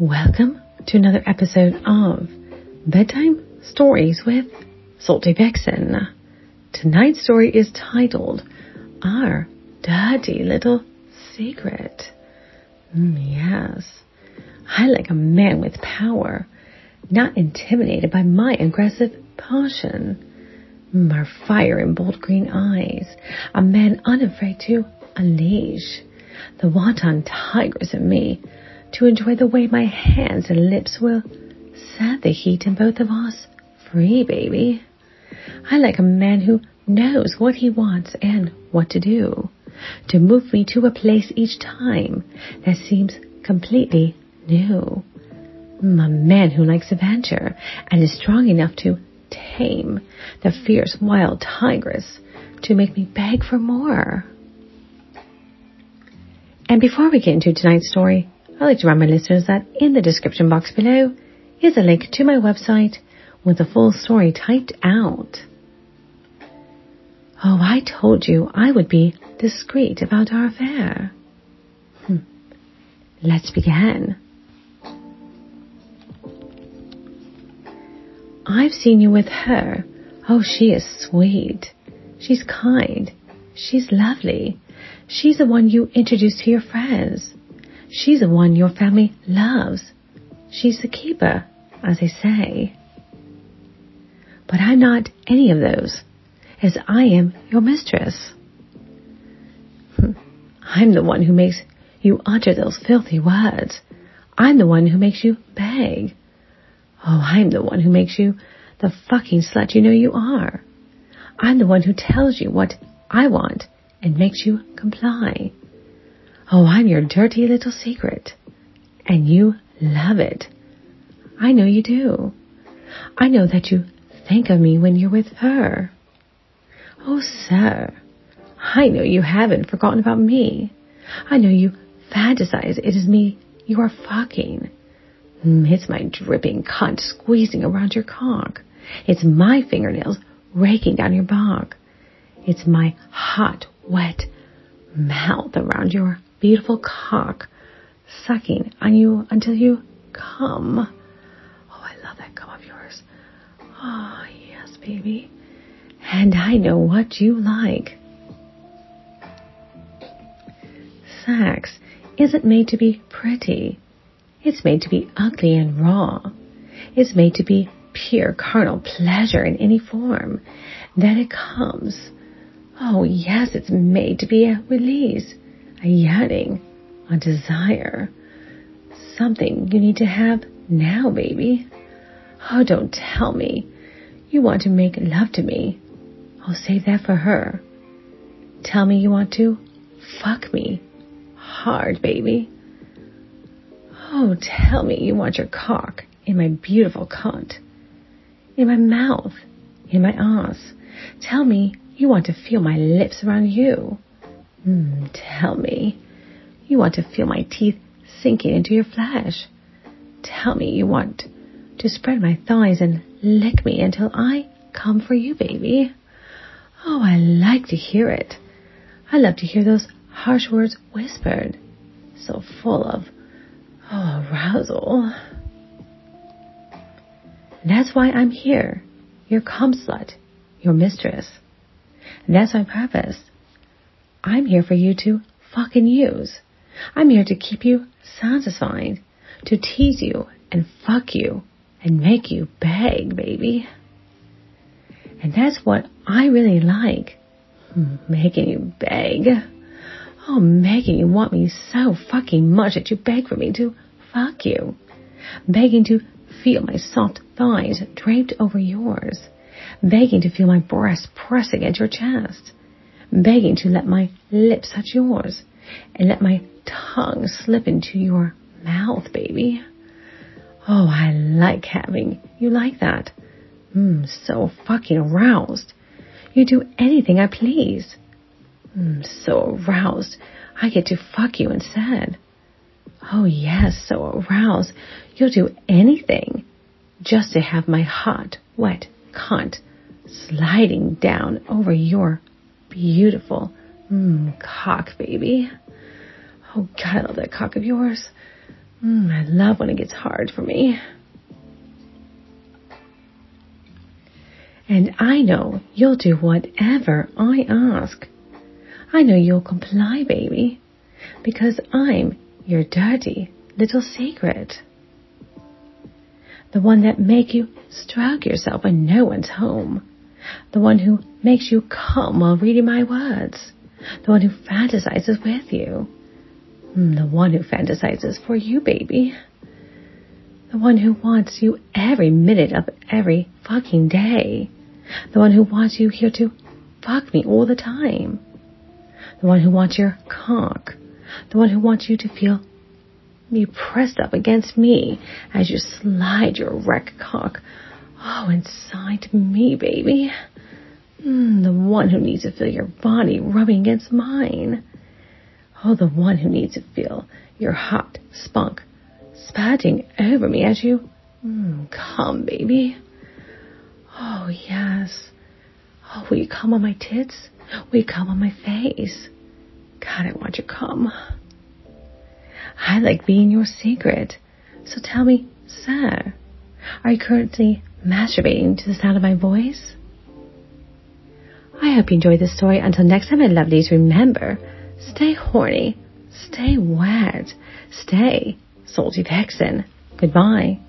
Welcome to another episode of Bedtime Stories with Salty Vixen. Tonight's story is titled Our Dirty Little Secret. Mm, yes, I like a man with power, not intimidated by my aggressive passion. Mm, our fire and bold green eyes, a man unafraid to unleash the wanton tigers in me to enjoy the way my hands and lips will set the heat in both of us free, baby. I like a man who knows what he wants and what to do, to move me to a place each time that seems completely new. A man who likes adventure and is strong enough to tame the fierce wild tigress to make me beg for more. And before we get into tonight's story, I'd like to remind my listeners that in the description box below is a link to my website with the full story typed out. Oh, I told you I would be discreet about our affair. Hmm. Let's begin. I've seen you with her. Oh, she is sweet. She's kind. She's lovely. She's the one you introduced to your friends. She's the one your family loves. She's the keeper, as they say. But I'm not any of those, as I am your mistress. Hmm. I'm the one who makes you utter those filthy words. I'm the one who makes you beg. Oh, I'm the one who makes you the fucking slut you know you are. I'm the one who tells you what I want and makes you comply. Oh, I'm your dirty little secret. And you love it. I know you do. I know that you think of me when you're with her. Oh, sir, I know you haven't forgotten about me. I know you fantasize it is me you are fucking. It's my dripping cunt squeezing around your cock. It's my fingernails raking down your bog. It's my hot, wet mouth around your beautiful cock sucking on you until you come. Oh, I love that come of yours. Oh, yes, baby. And I know what you like. Sex isn't made to be pretty. It's made to be ugly and raw. It's made to be pure carnal pleasure in any form. Then it comes. Oh, yes, it's made to be a release a yearning, a desire, something you need to have now, baby. Oh, don't tell me you want to make love to me. I'll save that for her. Tell me you want to fuck me hard, baby. Oh, tell me you want your cock in my beautiful cunt, in my mouth, in my ass. Tell me you want to feel my lips around you. Mm, tell me, you want to feel my teeth sinking into your flesh. Tell me you want to spread my thighs and lick me until I come for you, baby. Oh, I like to hear it. I love to hear those harsh words whispered, so full of, oh, arousal. That's why I'm here, your cum slut, your mistress. That's my purpose. I'm here for you to fucking use. I'm here to keep you satisfied, to tease you and fuck you and make you beg, baby. And that's what I really like. Making you beg. Oh, making you want me so fucking much that you beg for me to fuck you. Begging to feel my soft thighs draped over yours. Begging to feel my breast press against your chest begging to let my lips touch yours and let my tongue slip into your mouth, baby. Oh, I like having you like that. Mmm, so fucking aroused. You do anything I please. Mmm, so aroused. I get to fuck you instead. Oh, yes, so aroused. You'll do anything just to have my hot, wet cunt sliding down over your beautiful. Mmm, cock, baby. Oh, God, I love that cock of yours. Mm, I love when it gets hard for me. And I know you'll do whatever I ask. I know you'll comply, baby, because I'm your dirty little secret. The one that make you stroke yourself when no one's home. The one who makes you come while reading my words. The one who fantasizes with you. Hmm, the one who fantasizes for you, baby. The one who wants you every minute of every fucking day. The one who wants you here to fuck me all the time. The one who wants your cock. The one who wants you to feel me pressed up against me as you slide your wreck cock. Oh, inside me, baby. Mm, the one who needs to feel your body rubbing against mine. Oh, the one who needs to feel your hot spunk spatting over me as you mm, come, baby. Oh, yes. Oh, will you come on my tits? Will you come on my face? God, I want you to come. I like being your secret. So tell me, sir, are you currently masturbating to the sound of my voice? I hope you enjoyed this story. Until next time, my lovelies, remember, stay horny, stay wet, stay salty vixen. Goodbye.